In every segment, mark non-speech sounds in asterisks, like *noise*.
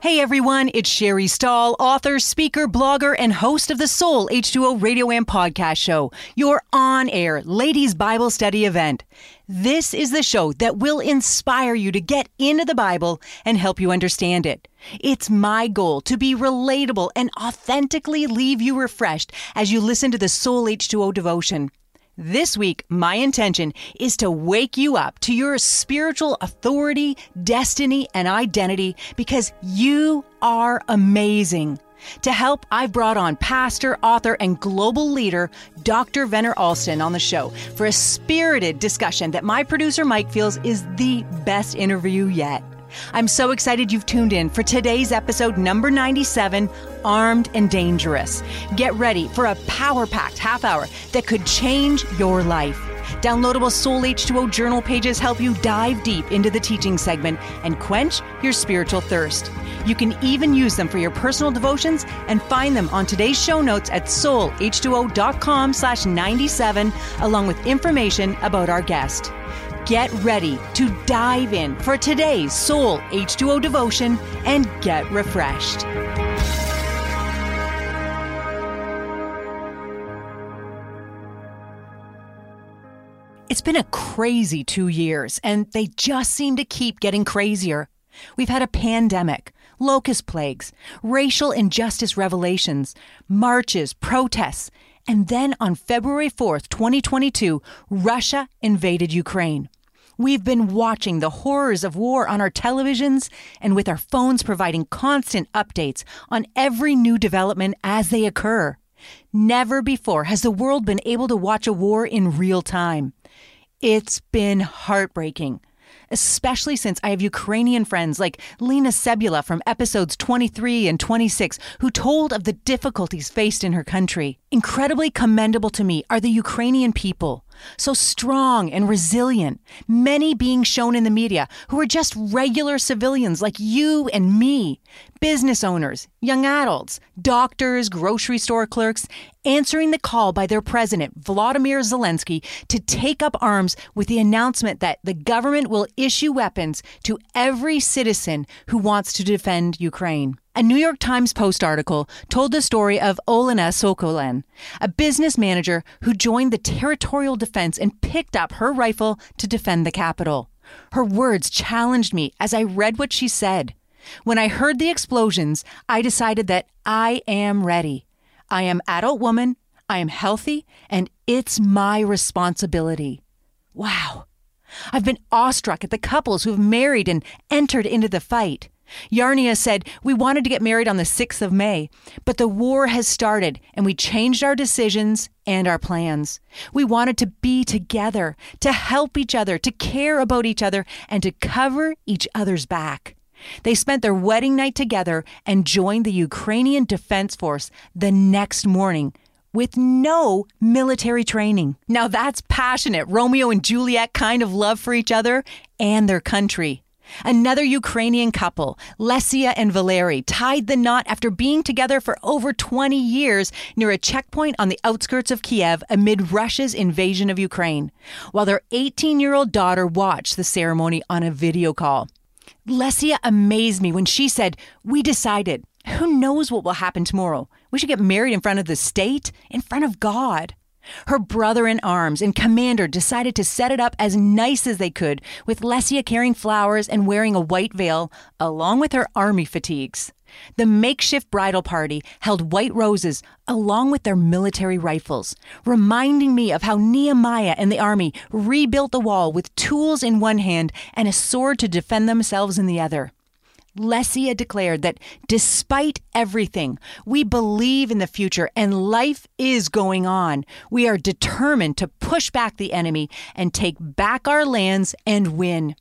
Hey everyone, it's Sherry Stahl, author, speaker, blogger, and host of the Soul H2O Radio and Podcast Show, your on air ladies' Bible study event. This is the show that will inspire you to get into the Bible and help you understand it. It's my goal to be relatable and authentically leave you refreshed as you listen to the Soul H2O devotion. This week, my intention is to wake you up to your spiritual authority, destiny, and identity because you are amazing. To help, I've brought on pastor, author, and global leader Dr. Venner Alston on the show for a spirited discussion that my producer Mike feels is the best interview yet. I'm so excited you've tuned in for today's episode number 97 Armed and Dangerous. Get ready for a power packed half hour that could change your life. Downloadable Soul H2O journal pages help you dive deep into the teaching segment and quench your spiritual thirst. You can even use them for your personal devotions and find them on today's show notes at soulh2o.com slash 97 along with information about our guest. Get ready to dive in for today's Soul H2O devotion and get refreshed. It's been a crazy two years, and they just seem to keep getting crazier. We've had a pandemic, locust plagues, racial injustice revelations, marches, protests, and then on February 4th, 2022, Russia invaded Ukraine. We've been watching the horrors of war on our televisions and with our phones providing constant updates on every new development as they occur. Never before has the world been able to watch a war in real time. It's been heartbreaking, especially since I have Ukrainian friends like Lena Sebula from episodes 23 and 26 who told of the difficulties faced in her country. Incredibly commendable to me are the Ukrainian people so strong and resilient, many being shown in the media who are just regular civilians like you and me, business owners, young adults, doctors, grocery store clerks, answering the call by their president, Vladimir Zelensky, to take up arms with the announcement that the government will issue weapons to every citizen who wants to defend Ukraine. A New York Times Post article told the story of Olena Sokolen, a business manager who joined the territorial defense and picked up her rifle to defend the capital. Her words challenged me as I read what she said. When I heard the explosions, I decided that I am ready. I am adult woman, I am healthy, and it's my responsibility. Wow. I've been awestruck at the couples who've married and entered into the fight. Yaryna said, We wanted to get married on the 6th of May, but the war has started and we changed our decisions and our plans. We wanted to be together, to help each other, to care about each other, and to cover each other's back. They spent their wedding night together and joined the Ukrainian Defense Force the next morning with no military training. Now that's passionate Romeo and Juliet kind of love for each other and their country. Another Ukrainian couple, Lesia and Valeri, tied the knot after being together for over 20 years near a checkpoint on the outskirts of Kiev amid Russia's invasion of Ukraine, while their 18 year old daughter watched the ceremony on a video call. Lesia amazed me when she said, We decided. Who knows what will happen tomorrow? We should get married in front of the state, in front of God. Her brother in arms and commander decided to set it up as nice as they could, with Lesia carrying flowers and wearing a white veil, along with her army fatigues. The makeshift bridal party held white roses along with their military rifles, reminding me of how Nehemiah and the army rebuilt the wall with tools in one hand and a sword to defend themselves in the other. Lesia declared that despite everything, we believe in the future and life is going on. We are determined to push back the enemy and take back our lands and win.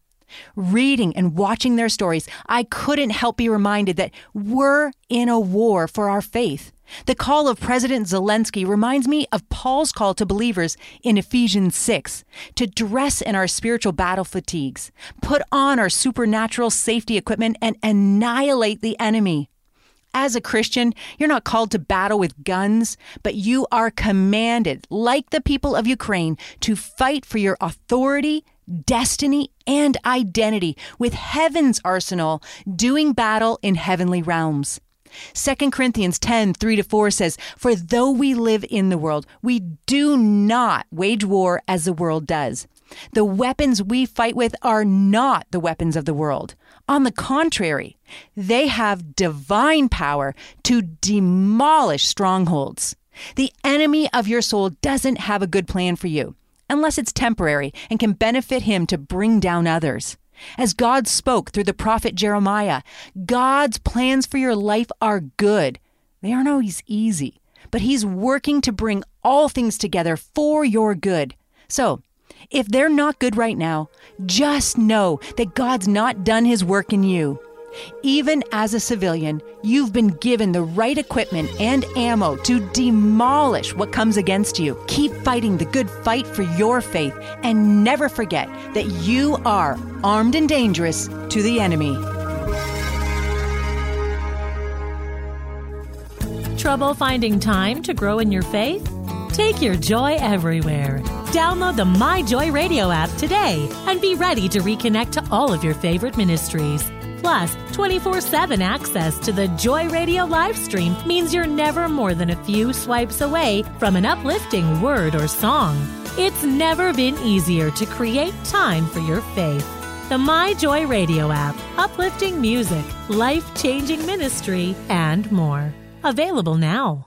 Reading and watching their stories, I couldn't help be reminded that we're in a war for our faith. The call of President Zelensky reminds me of Paul's call to believers in Ephesians 6 to dress in our spiritual battle fatigues, put on our supernatural safety equipment, and annihilate the enemy. As a Christian, you're not called to battle with guns, but you are commanded, like the people of Ukraine, to fight for your authority, destiny, and identity with heaven's arsenal, doing battle in heavenly realms. 2 Corinthians 10 3 to 4 says, For though we live in the world, we do not wage war as the world does. The weapons we fight with are not the weapons of the world. On the contrary, they have divine power to demolish strongholds. The enemy of your soul doesn't have a good plan for you, unless it's temporary and can benefit him to bring down others. As God spoke through the prophet Jeremiah, God's plans for your life are good. They aren't always easy, but He's working to bring all things together for your good. So, if they're not good right now, just know that God's not done his work in you. Even as a civilian, you've been given the right equipment and ammo to demolish what comes against you. Keep fighting the good fight for your faith and never forget that you are armed and dangerous to the enemy. Trouble finding time to grow in your faith? Take your joy everywhere. Download the My Joy Radio app today and be ready to reconnect to all of your favorite ministries. Plus, 24 7 access to the Joy Radio live stream means you're never more than a few swipes away from an uplifting word or song. It's never been easier to create time for your faith. The My Joy Radio app, uplifting music, life changing ministry, and more. Available now.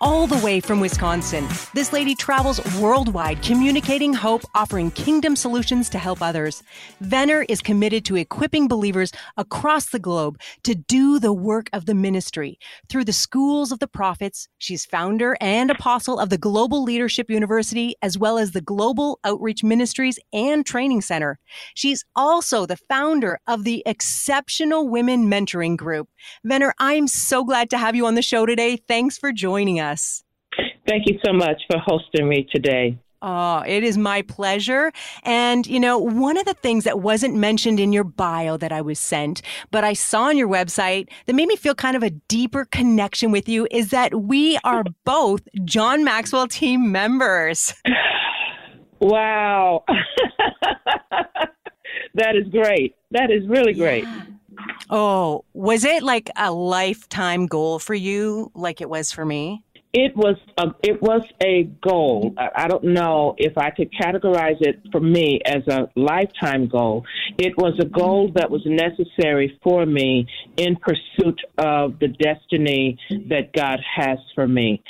all the way from Wisconsin. This lady travels worldwide, communicating hope, offering kingdom solutions to help others. Venner is committed to equipping believers across the globe to do the work of the ministry. Through the schools of the prophets, she's founder and apostle of the Global Leadership University, as well as the Global Outreach Ministries and Training Center. She's also the founder of the Exceptional Women Mentoring Group. Venner, I'm so glad to have you on the show today. Thanks for joining us. Thank you so much for hosting me today. Oh, it is my pleasure. And, you know, one of the things that wasn't mentioned in your bio that I was sent, but I saw on your website that made me feel kind of a deeper connection with you is that we are both John Maxwell team members. *sighs* Wow. *laughs* that is great. That is really great. Yeah. Oh, was it like a lifetime goal for you, like it was for me? It was a, it was a goal. I don't know if I could categorize it for me as a lifetime goal. It was a goal that was necessary for me in pursuit of the destiny that God has for me.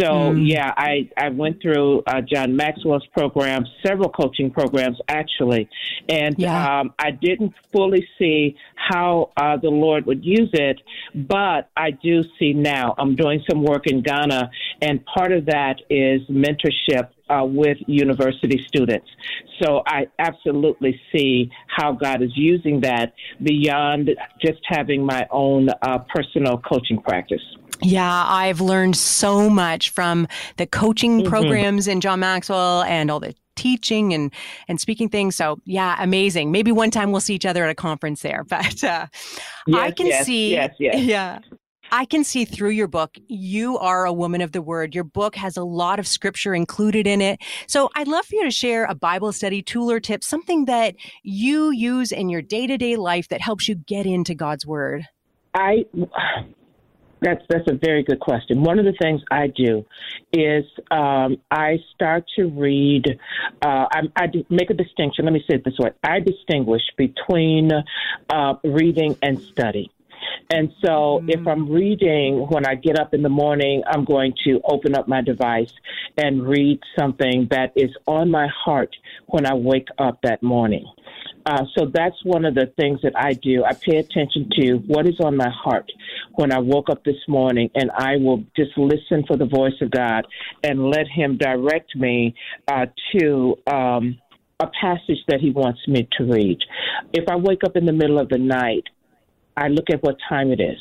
So mm. yeah, I I went through uh, John Maxwell's program, several coaching programs actually, and yeah. um, I didn't fully see how uh, the Lord would use it, but I do see now. I'm doing some work in Ghana and part of that is mentorship uh, with university students. So I absolutely see how God is using that beyond just having my own uh, personal coaching practice. Yeah, I've learned so much from the coaching mm-hmm. programs in John Maxwell and all the teaching and and speaking things. So yeah, amazing. Maybe one time we'll see each other at a conference there. *laughs* But uh, yes, I can yes, see, yes, yes. *laughs* yeah, I can see through your book, you are a woman of the word. Your book has a lot of scripture included in it. So I'd love for you to share a Bible study tool or tip, something that you use in your day to day life that helps you get into God's word. I. That's that's a very good question. One of the things I do is um, I start to read. Uh, I, I, make a distinction. Let me say it this way: I distinguish between uh, reading and study. And so mm-hmm. if I'm reading when I get up in the morning, I'm going to open up my device and read something that is on my heart when I wake up that morning. Uh, so that's one of the things that I do. I pay attention to what is on my heart when I woke up this morning, and I will just listen for the voice of God and let Him direct me uh, to um, a passage that He wants me to read. If I wake up in the middle of the night I look at what time it is,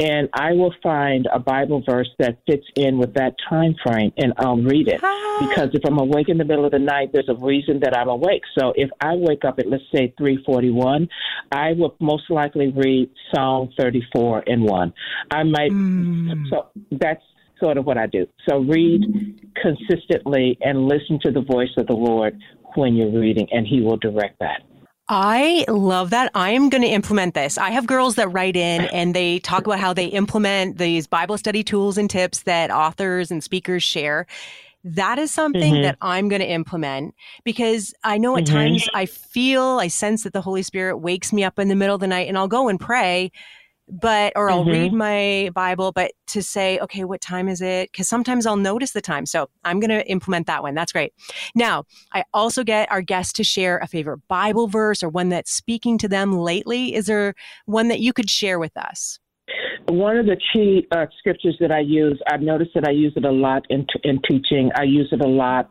and I will find a Bible verse that fits in with that time frame, and I'll read it. Because if I'm awake in the middle of the night, there's a reason that I'm awake. So if I wake up at let's say 3:41, I will most likely read Psalm 34 and one. I might. Mm. So that's sort of what I do. So read consistently and listen to the voice of the Lord when you're reading, and He will direct that. I love that. I am going to implement this. I have girls that write in *laughs* and they talk about how they implement these Bible study tools and tips that authors and speakers share. That is something Mhm. that I'm going to implement because I know at Mhm. times I feel, I sense that the Holy Spirit wakes me up in the middle of the night and I'll go and pray, but, or I'll Mhm. read my Bible, but to say, okay, what time is it? Because sometimes I'll notice the time. So I'm going to implement that one. That's great. Now, I also get our guests to share a favorite Bible verse or one that's speaking to them lately. Is there one that you could share with us? One of the key uh, scriptures that I use, I've noticed that I use it a lot in, in teaching. I use it a lot,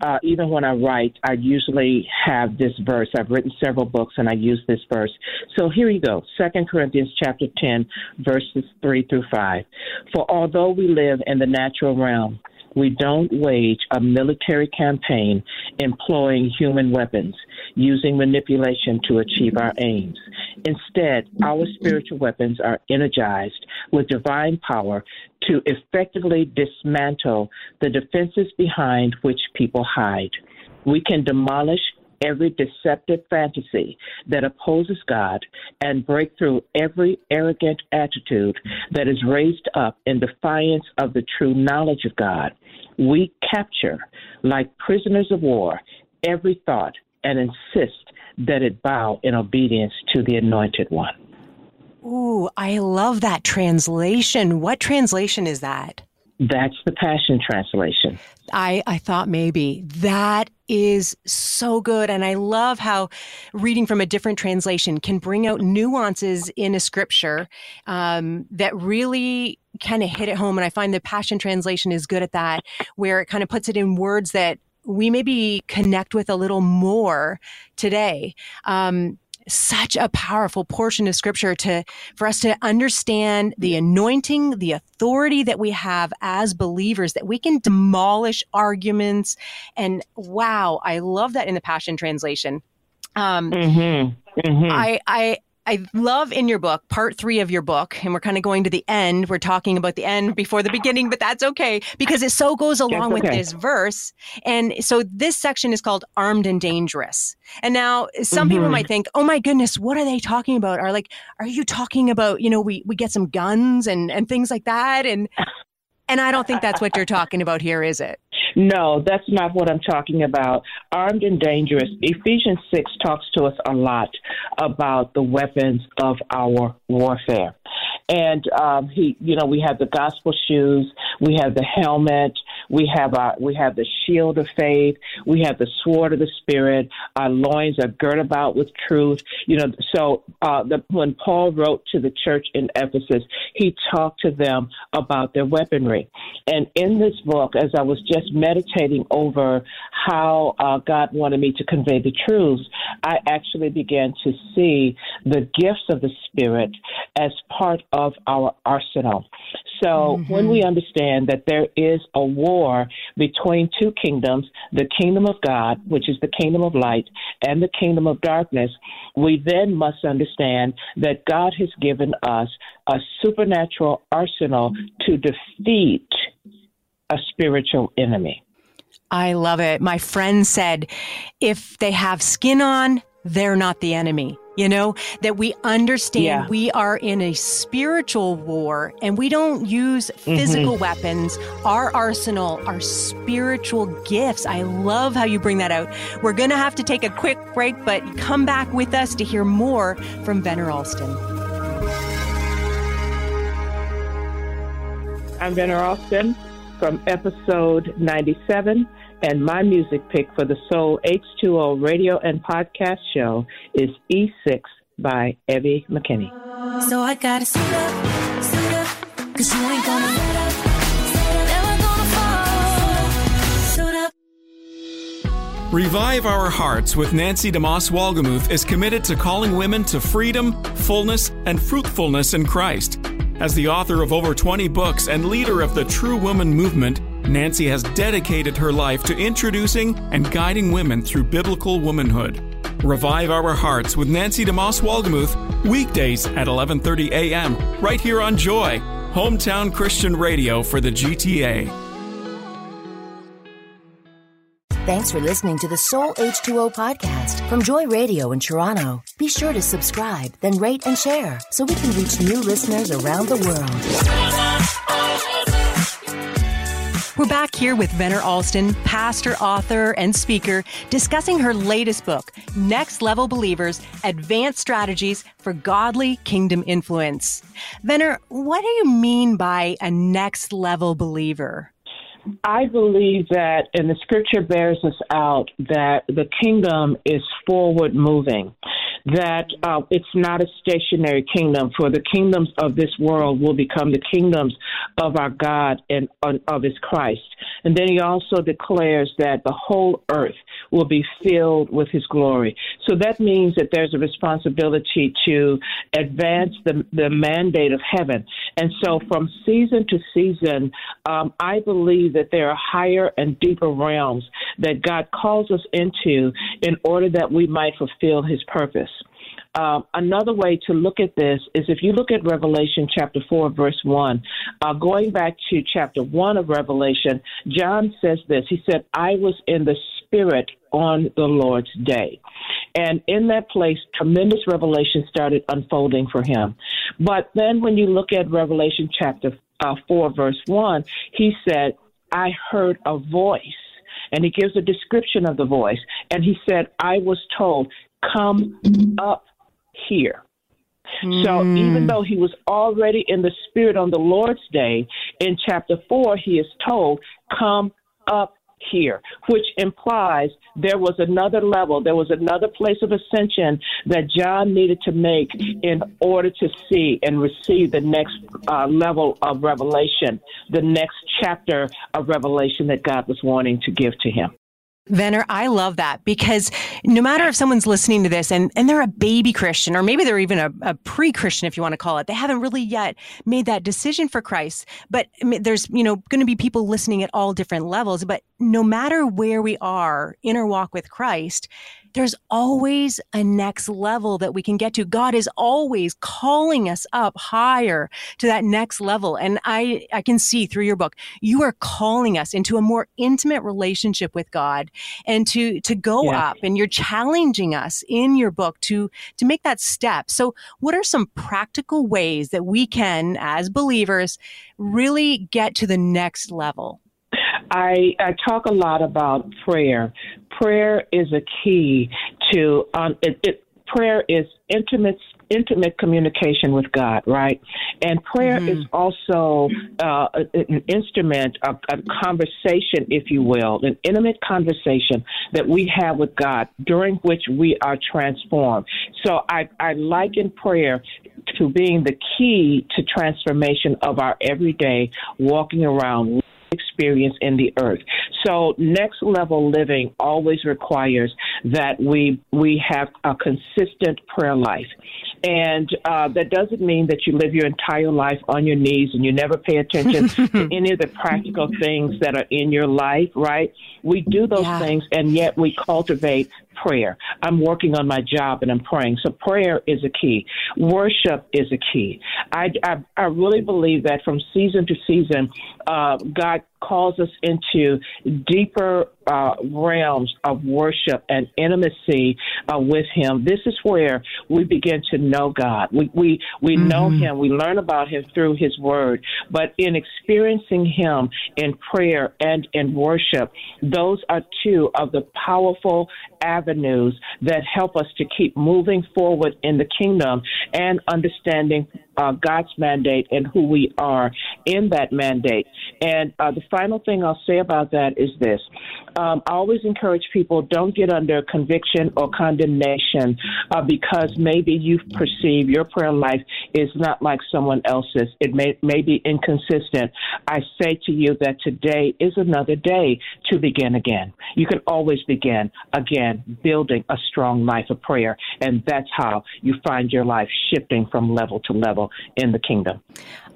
uh, even when I write. I usually have this verse. I've written several books, and I use this verse. So here you go: Second Corinthians chapter ten, verses three through five. For although we live in the natural realm, we don't wage a military campaign employing human weapons, using manipulation to achieve our aims. Instead, our spiritual weapons are energized with divine power to effectively dismantle the defenses behind which people hide. We can demolish every deceptive fantasy that opposes God and break through every arrogant attitude that is raised up in defiance of the true knowledge of God. We capture, like prisoners of war, every thought and insist that it bow in obedience to the anointed one. Ooh, I love that translation. What translation is that? That's the Passion Translation. I, I thought maybe that is so good. And I love how reading from a different translation can bring out nuances in a scripture um, that really kind of hit it home. And I find the Passion Translation is good at that, where it kind of puts it in words that we maybe connect with a little more today. Um, such a powerful portion of scripture to for us to understand the anointing the authority that we have as believers that we can demolish arguments and wow i love that in the passion translation um, Mm-hmm. Mm-hmm. I, I I love in your book, part three of your book, and we're kind of going to the end. We're talking about the end before the beginning, but that's okay because it so goes along with this verse. And so this section is called Armed and Dangerous. And now some people Mhm. might think, oh my goodness, what are they talking about? Are like, are you talking about, you know, we, we get some guns and, and things like that? And and I don't think that's what you're talking about here, is it? No, that's not what I'm talking about. Armed and dangerous. Ephesians 6 talks to us a lot about the weapons of our warfare. And um, he, you know, we have the gospel shoes, we have the helmet, we have our, we have the shield of faith, we have the sword of the spirit. Our loins are girt about with truth. You know, so uh, the, when Paul wrote to the church in Ephesus, he talked to them about their weaponry. And in this book, as I was just meditating over how uh, God wanted me to convey the truths, I actually began to see the gifts of the Spirit as part of our arsenal. So when we mm-hmm. understand that there is a war between two kingdoms, the kingdom of God, which is the kingdom of light, and the kingdom of darkness, we then must understand that God has given us a supernatural arsenal to defeat a spiritual enemy. I love it. My friend said, if they have skin on, they're not the enemy. You know, that we understand Yeah. we are in a spiritual war and we don't use mm-hmm. physical weapons. Our arsenal, our spiritual gifts. I love how you bring that out. We're going to have to take a quick break, but come back with us to hear more from Venner Alston. I'm Venner Alston from episode 97, and my music pick for the Soul H2O radio and podcast show is E6 by Evvie McKinney. So I gotta suit up, suit up, cause you ain't gonna let up, never gonna fall. Suit up. Revive Our Hearts with Nancy DeMoss Wolgemuth is committed to calling women to freedom, fullness, and fruitfulness in Christ. As the author of over 20 books and leader of the True Woman movement, Nancy has dedicated her life to introducing and guiding women through biblical womanhood. Revive Our Hearts with Nancy DeMoss Wolgemuth, weekdays at 11:30 a.m. right here on Joy, hometown Christian radio for the GTA. Thanks for listening to the Soul H2O podcast from Joy Radio in Toronto. Be sure to subscribe, then rate and share so we can reach new listeners around the world. We're back here with Venner Alston, pastor, author, and speaker, discussing her latest book, Next Level Believers Advanced Strategies for Godly Kingdom Influence. Venner, what do you mean by a next level believer? I believe that, and the scripture bears us out, that the kingdom is forward moving, that uh, it's not a stationary kingdom, for the kingdoms of this world will become the kingdoms of our God and of his Christ. And then he also declares that the whole earth will be filled with his glory. So that means that there's a responsibility to advance the, the mandate of heaven. And so from season to season, um, I believe that there are higher and deeper realms that God calls us into in order that we might fulfill his purpose. Um, another way to look at this is if you look at Revelation chapter 4, verse 1, uh, going back to chapter 1 of Revelation, John says this. He said, I was in the Spirit on the Lord's day. And in that place, tremendous revelation started unfolding for him. But then when you look at Revelation chapter uh, 4, verse 1, he said, I heard a voice. And he gives a description of the voice. And he said, I was told, come up here. Mm. So hmm. even though he was already in the spirit on the Lord's day, in chapter 4, he is told, come up here, which implies there was another level, there was another place of ascension that John needed to make in order to see and receive the next uh, level of revelation, the next chapter of revelation that God was wanting to give to him. Venner, I love that because no matter if someone's listening to this and, and they're a baby Christian, or maybe they're even a, a pre Christian, if you want to call it, they haven't really yet made that decision for Christ. But there's, you know, going to be people listening at all different levels. But no matter where we are in our walk with Christ, there's always a next level that we can get to. God is always calling us up higher to that next level. And I, I can see through your book, you are calling us into a more intimate relationship with God and to, to go yeah. up and you're challenging us in your book to, to make that step. So what are some practical ways that we can, as believers, really get to the next level? I, I talk a lot about prayer. Prayer is a key to um, it, it, prayer is intimate intimate communication with God, right? And prayer mm-hmm. is also uh, an instrument of a conversation, if you will, an intimate conversation that we have with God during which we are transformed. So I, I liken prayer to being the key to transformation of our everyday walking around experience in the earth. So next level living always requires that we we have a consistent prayer life. And uh, that doesn't mean that you live your entire life on your knees and you never pay attention *laughs* to any of the practical things that are in your life, right? We do those yeah. things and yet we cultivate prayer. I'm working on my job and I'm praying. So prayer is a key. Worship is a key. I, I, I really believe that from season to season, uh, God calls us into deeper uh, realms of worship and intimacy uh, with Him. This is where we begin to know God. We we we mm-hmm. know Him. We learn about Him through His Word. But in experiencing Him in prayer and in worship, those are two of the powerful avenues that help us to keep moving forward in the kingdom and understanding uh, God's mandate and who we are in that mandate. And uh, the final thing I'll say about that is this. Um, I always encourage people don't get under conviction or condemnation uh, because maybe you perceive your prayer life is not like someone else's. It may, may be inconsistent. I say to you that today is another day to begin again. You can always begin, again, building a strong life of prayer. And that's how you find your life shifting from level to level in the kingdom.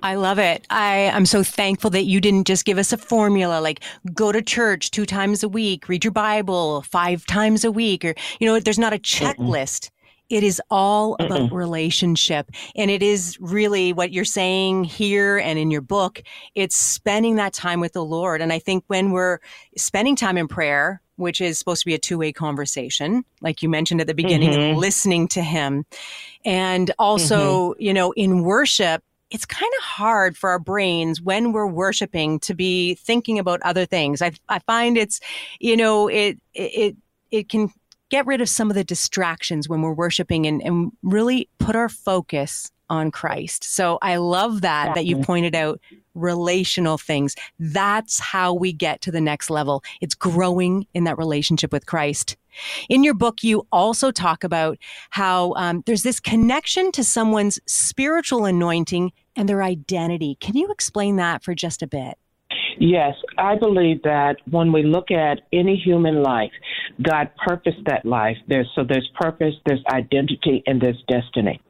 I love it. I, am so thankful that you didn't just give us a formula like go to church two times a week, read your Bible five times a week, or, you know, there's not a checklist. Mm-mm. It is all about Mm-mm. relationship. And it is really what you're saying here and in your book. It's spending that time with the Lord. And I think when we're spending time in prayer, which is supposed to be a two way conversation, like you mentioned at the beginning, mm-hmm. listening to Him. And also, mm-hmm. you know, in worship, it's kind of hard for our brains when we're worshiping to be thinking about other things. I, I find it's, you know, it, it, it can get rid of some of the distractions when we're worshiping and, and really put our focus on Christ. So I love that, that you pointed out relational things. That's how we get to the next level. It's growing in that relationship with Christ. In your book, you also talk about how um, there's this connection to someone's spiritual anointing and their identity. Can you explain that for just a bit? Yes, I believe that when we look at any human life, God purposed that life. There's so there's purpose, there's identity, and there's destiny.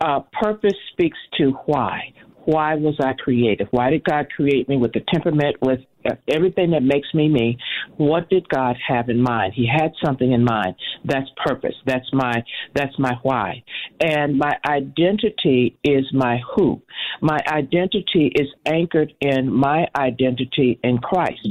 Uh, purpose speaks to why. Why was I created? Why did God create me with the temperament, with everything that makes me me? What did God have in mind? He had something in mind. That's purpose. That's my that's my why. And my identity is my who. My identity is anchored in my identity in Christ.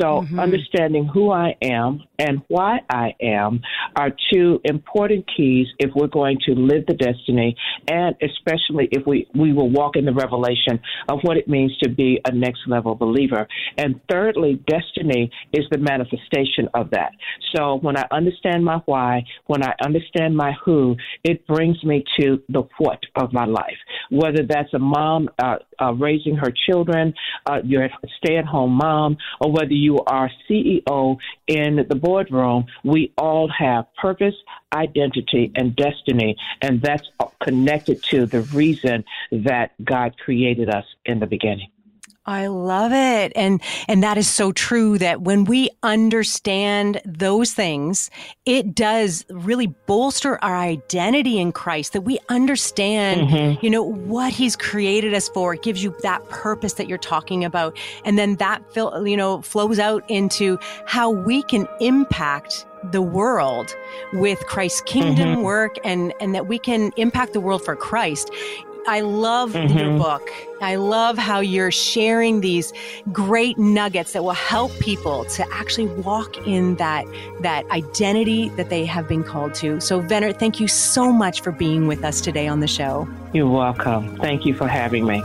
So mm-hmm. understanding who I am and why I am are two important keys if we're going to live the destiny and especially if we, we will walk in the revelation of what it means to be a next level believer. And thirdly, destiny is the manifestation of that. So when I understand my why, when I understand my who, it brings me to the what of my life. Whether that's a mom uh, uh, raising her children, uh, you're a stay at home mom, or whether you are CEO in the boardroom, we all have purpose, identity, and destiny. And that's connected to the reason that God created us in the beginning. I love it. And and that is so true that when we understand those things, it does really bolster our identity in Christ that we understand, mm-hmm. you know, what he's created us for. It gives you that purpose that you're talking about. And then that you know flows out into how we can impact the world with Christ's kingdom mm-hmm. work and and that we can impact the world for Christ. I love mm-hmm. your book. I love how you're sharing these great nuggets that will help people to actually walk in that that identity that they have been called to. So Venner, thank you so much for being with us today on the show. You're welcome. Thank you for having me.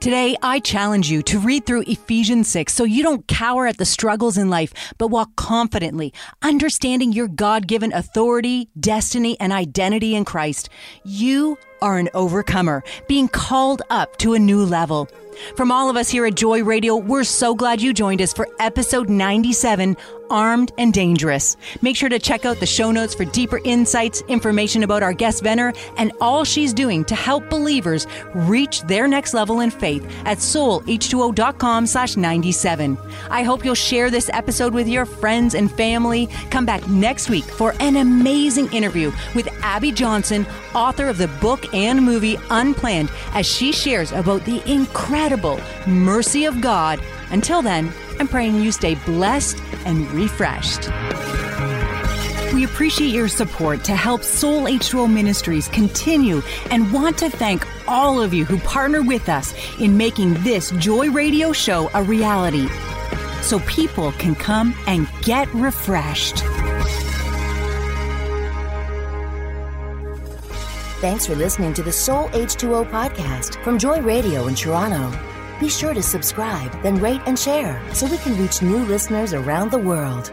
Today, I challenge you to read through Ephesians 6 so you don't cower at the struggles in life, but walk confidently, understanding your God given authority, destiny, and identity in Christ. You are an overcomer, being called up to a new level. From all of us here at Joy Radio, we're so glad you joined us for episode 97 Armed and Dangerous. Make sure to check out the show notes for deeper insights, information about our guest Venner, and all she's doing to help believers reach their next level in faith at soulh2o.com slash 97. I hope you'll share this episode with your friends and family. Come back next week for an amazing interview with Abby Johnson, author of the book and movie Unplanned, as she shares about the incredible mercy of God. Until then, I'm praying you stay blessed and refreshed. We appreciate your support to help Soul H2O Ministries continue and want to thank all of you who partner with us in making this Joy Radio show a reality so people can come and get refreshed. Thanks for listening to the Soul H2O podcast from Joy Radio in Toronto. Be sure to subscribe, then rate and share so we can reach new listeners around the world.